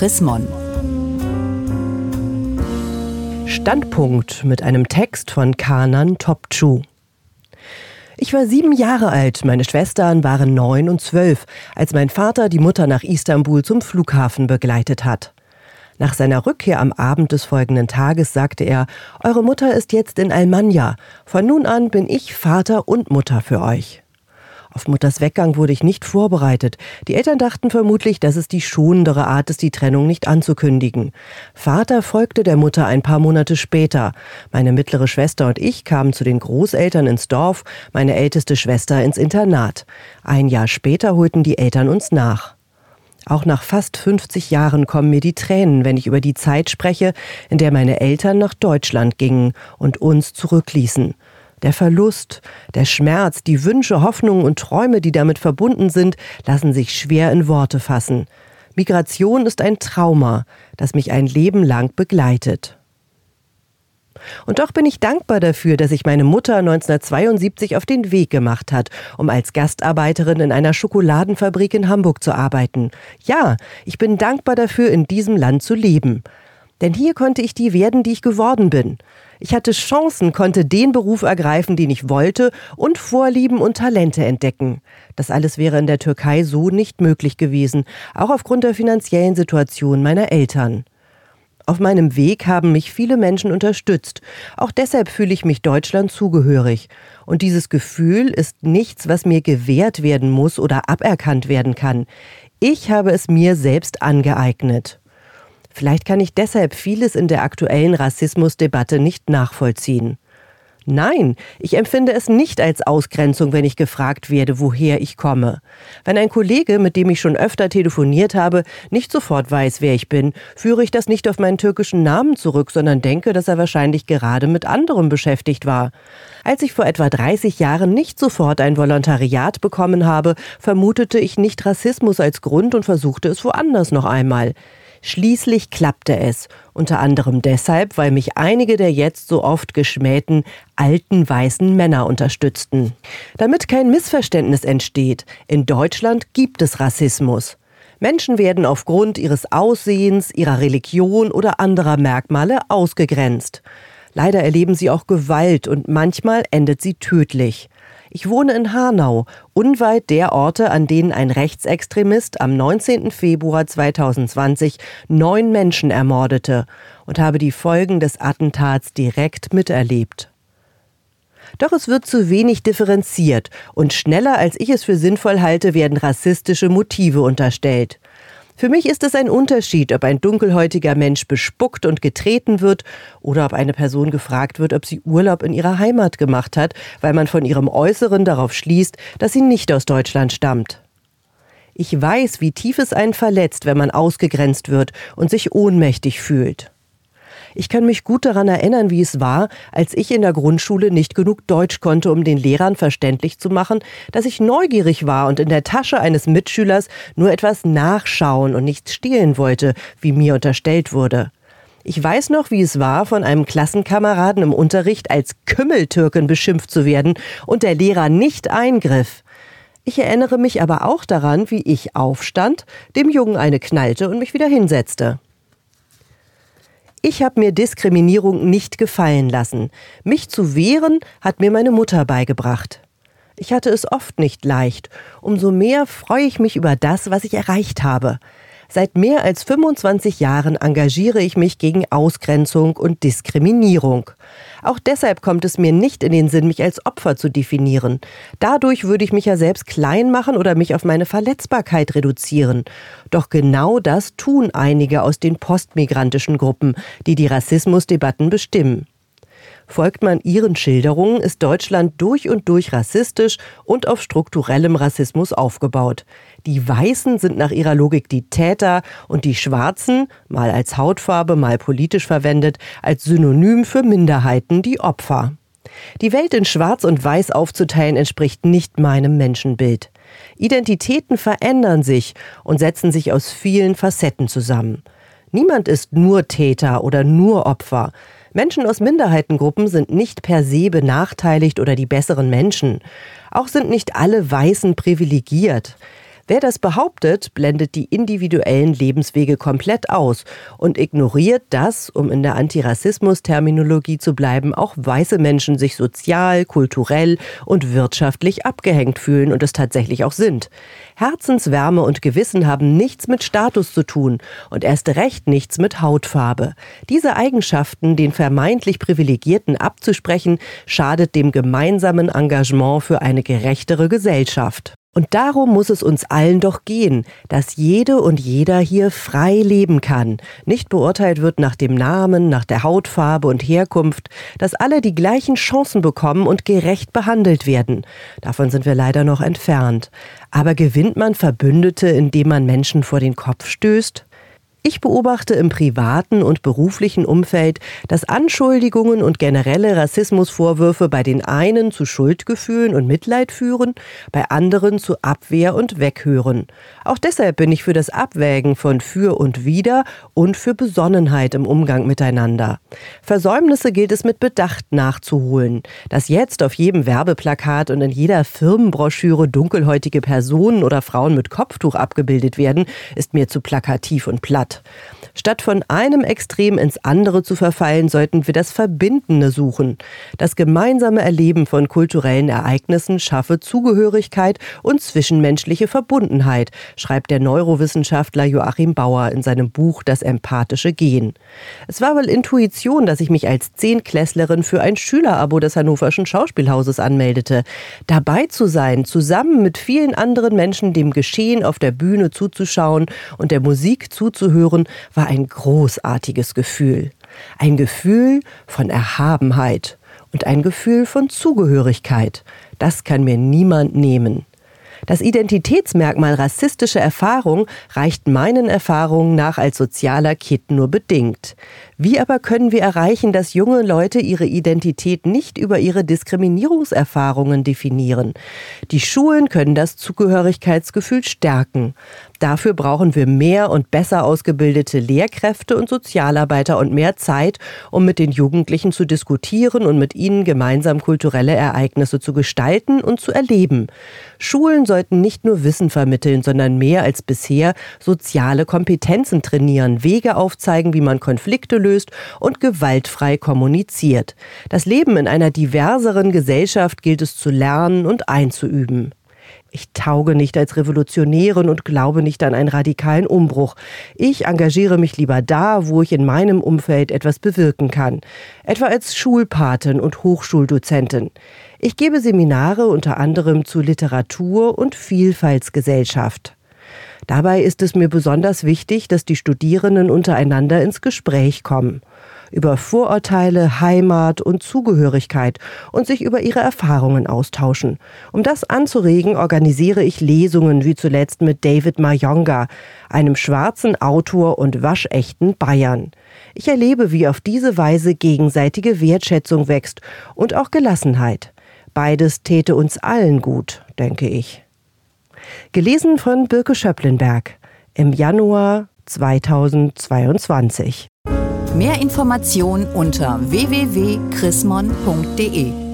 Chris Mon. Standpunkt mit einem Text von Kanan Topchu. Ich war sieben Jahre alt, meine Schwestern waren neun und zwölf, als mein Vater die Mutter nach Istanbul zum Flughafen begleitet hat. Nach seiner Rückkehr am Abend des folgenden Tages sagte er, Eure Mutter ist jetzt in Almanja. Von nun an bin ich Vater und Mutter für euch. Auf Mutters Weggang wurde ich nicht vorbereitet. Die Eltern dachten vermutlich, dass es die schonendere Art ist, die Trennung nicht anzukündigen. Vater folgte der Mutter ein paar Monate später. Meine mittlere Schwester und ich kamen zu den Großeltern ins Dorf, meine älteste Schwester ins Internat. Ein Jahr später holten die Eltern uns nach. Auch nach fast 50 Jahren kommen mir die Tränen, wenn ich über die Zeit spreche, in der meine Eltern nach Deutschland gingen und uns zurückließen. Der Verlust, der Schmerz, die Wünsche, Hoffnungen und Träume, die damit verbunden sind, lassen sich schwer in Worte fassen. Migration ist ein Trauma, das mich ein Leben lang begleitet. Und doch bin ich dankbar dafür, dass sich meine Mutter 1972 auf den Weg gemacht hat, um als Gastarbeiterin in einer Schokoladenfabrik in Hamburg zu arbeiten. Ja, ich bin dankbar dafür, in diesem Land zu leben. Denn hier konnte ich die werden, die ich geworden bin. Ich hatte Chancen, konnte den Beruf ergreifen, den ich wollte und Vorlieben und Talente entdecken. Das alles wäre in der Türkei so nicht möglich gewesen, auch aufgrund der finanziellen Situation meiner Eltern. Auf meinem Weg haben mich viele Menschen unterstützt. Auch deshalb fühle ich mich Deutschland zugehörig. Und dieses Gefühl ist nichts, was mir gewährt werden muss oder aberkannt werden kann. Ich habe es mir selbst angeeignet. Vielleicht kann ich deshalb vieles in der aktuellen Rassismusdebatte nicht nachvollziehen. Nein, ich empfinde es nicht als Ausgrenzung, wenn ich gefragt werde, woher ich komme. Wenn ein Kollege, mit dem ich schon öfter telefoniert habe, nicht sofort weiß, wer ich bin, führe ich das nicht auf meinen türkischen Namen zurück, sondern denke, dass er wahrscheinlich gerade mit anderem beschäftigt war. Als ich vor etwa 30 Jahren nicht sofort ein Volontariat bekommen habe, vermutete ich nicht Rassismus als Grund und versuchte es woanders noch einmal. Schließlich klappte es, unter anderem deshalb, weil mich einige der jetzt so oft geschmähten alten weißen Männer unterstützten. Damit kein Missverständnis entsteht, in Deutschland gibt es Rassismus. Menschen werden aufgrund ihres Aussehens, ihrer Religion oder anderer Merkmale ausgegrenzt. Leider erleben sie auch Gewalt und manchmal endet sie tödlich. Ich wohne in Hanau, unweit der Orte, an denen ein Rechtsextremist am 19. Februar 2020 neun Menschen ermordete und habe die Folgen des Attentats direkt miterlebt. Doch es wird zu wenig differenziert und schneller als ich es für sinnvoll halte, werden rassistische Motive unterstellt. Für mich ist es ein Unterschied, ob ein dunkelhäutiger Mensch bespuckt und getreten wird oder ob eine Person gefragt wird, ob sie Urlaub in ihrer Heimat gemacht hat, weil man von ihrem Äußeren darauf schließt, dass sie nicht aus Deutschland stammt. Ich weiß, wie tief es einen verletzt, wenn man ausgegrenzt wird und sich ohnmächtig fühlt. Ich kann mich gut daran erinnern, wie es war, als ich in der Grundschule nicht genug Deutsch konnte, um den Lehrern verständlich zu machen, dass ich neugierig war und in der Tasche eines Mitschülers nur etwas nachschauen und nichts stehlen wollte, wie mir unterstellt wurde. Ich weiß noch, wie es war, von einem Klassenkameraden im Unterricht als Kümmeltürken beschimpft zu werden und der Lehrer nicht eingriff. Ich erinnere mich aber auch daran, wie ich aufstand, dem Jungen eine knallte und mich wieder hinsetzte. Ich habe mir Diskriminierung nicht gefallen lassen. Mich zu wehren hat mir meine Mutter beigebracht. Ich hatte es oft nicht leicht. Umso mehr freue ich mich über das, was ich erreicht habe. Seit mehr als 25 Jahren engagiere ich mich gegen Ausgrenzung und Diskriminierung. Auch deshalb kommt es mir nicht in den Sinn, mich als Opfer zu definieren. Dadurch würde ich mich ja selbst klein machen oder mich auf meine Verletzbarkeit reduzieren. Doch genau das tun einige aus den postmigrantischen Gruppen, die die Rassismusdebatten bestimmen. Folgt man ihren Schilderungen, ist Deutschland durch und durch rassistisch und auf strukturellem Rassismus aufgebaut. Die Weißen sind nach ihrer Logik die Täter und die Schwarzen, mal als Hautfarbe, mal politisch verwendet, als Synonym für Minderheiten die Opfer. Die Welt in Schwarz und Weiß aufzuteilen entspricht nicht meinem Menschenbild. Identitäten verändern sich und setzen sich aus vielen Facetten zusammen. Niemand ist nur Täter oder nur Opfer. Menschen aus Minderheitengruppen sind nicht per se benachteiligt oder die besseren Menschen. Auch sind nicht alle Weißen privilegiert. Wer das behauptet, blendet die individuellen Lebenswege komplett aus und ignoriert, dass, um in der Antirassismus-Terminologie zu bleiben, auch weiße Menschen sich sozial, kulturell und wirtschaftlich abgehängt fühlen und es tatsächlich auch sind. Herzenswärme und Gewissen haben nichts mit Status zu tun und erst recht nichts mit Hautfarbe. Diese Eigenschaften den vermeintlich Privilegierten abzusprechen, schadet dem gemeinsamen Engagement für eine gerechtere Gesellschaft. Und darum muss es uns allen doch gehen, dass jede und jeder hier frei leben kann, nicht beurteilt wird nach dem Namen, nach der Hautfarbe und Herkunft, dass alle die gleichen Chancen bekommen und gerecht behandelt werden. Davon sind wir leider noch entfernt. Aber gewinnt man Verbündete, indem man Menschen vor den Kopf stößt? Ich beobachte im privaten und beruflichen Umfeld, dass Anschuldigungen und generelle Rassismusvorwürfe bei den einen zu Schuldgefühlen und Mitleid führen, bei anderen zu Abwehr und Weghören. Auch deshalb bin ich für das Abwägen von für und wider und für Besonnenheit im Umgang miteinander. Versäumnisse gilt es mit Bedacht nachzuholen. Dass jetzt auf jedem Werbeplakat und in jeder Firmenbroschüre dunkelhäutige Personen oder Frauen mit Kopftuch abgebildet werden, ist mir zu plakativ und platt hat. Statt von einem Extrem ins andere zu verfallen, sollten wir das Verbindende suchen. Das gemeinsame Erleben von kulturellen Ereignissen schaffe Zugehörigkeit und zwischenmenschliche Verbundenheit, schreibt der Neurowissenschaftler Joachim Bauer in seinem Buch Das empathische Gen. Es war wohl Intuition, dass ich mich als Zehnklässlerin für ein Schülerabo des Hannoverschen Schauspielhauses anmeldete. Dabei zu sein, zusammen mit vielen anderen Menschen dem Geschehen auf der Bühne zuzuschauen und der Musik zuzuhören, war ein großartiges Gefühl. Ein Gefühl von Erhabenheit und ein Gefühl von Zugehörigkeit. Das kann mir niemand nehmen. Das Identitätsmerkmal rassistische Erfahrung reicht meinen Erfahrungen nach als sozialer Kit nur bedingt. Wie aber können wir erreichen, dass junge Leute ihre Identität nicht über ihre Diskriminierungserfahrungen definieren? Die Schulen können das Zugehörigkeitsgefühl stärken. Dafür brauchen wir mehr und besser ausgebildete Lehrkräfte und Sozialarbeiter und mehr Zeit, um mit den Jugendlichen zu diskutieren und mit ihnen gemeinsam kulturelle Ereignisse zu gestalten und zu erleben. Schulen sollten nicht nur Wissen vermitteln, sondern mehr als bisher soziale Kompetenzen trainieren, Wege aufzeigen, wie man Konflikte löst, und gewaltfrei kommuniziert. Das Leben in einer diverseren Gesellschaft gilt es zu lernen und einzuüben. Ich tauge nicht als Revolutionärin und glaube nicht an einen radikalen Umbruch. Ich engagiere mich lieber da, wo ich in meinem Umfeld etwas bewirken kann, etwa als Schulpatin und Hochschuldozentin. Ich gebe Seminare unter anderem zu Literatur und Vielfaltsgesellschaft. Dabei ist es mir besonders wichtig, dass die Studierenden untereinander ins Gespräch kommen über Vorurteile, Heimat und Zugehörigkeit und sich über ihre Erfahrungen austauschen. Um das anzuregen, organisiere ich Lesungen wie zuletzt mit David Mayonga, einem schwarzen Autor und waschechten Bayern. Ich erlebe, wie auf diese Weise gegenseitige Wertschätzung wächst und auch Gelassenheit. Beides täte uns allen gut, denke ich. Gelesen von Birke Schöpplenberg im Januar 2022. Mehr Informationen unter www.chrismon.de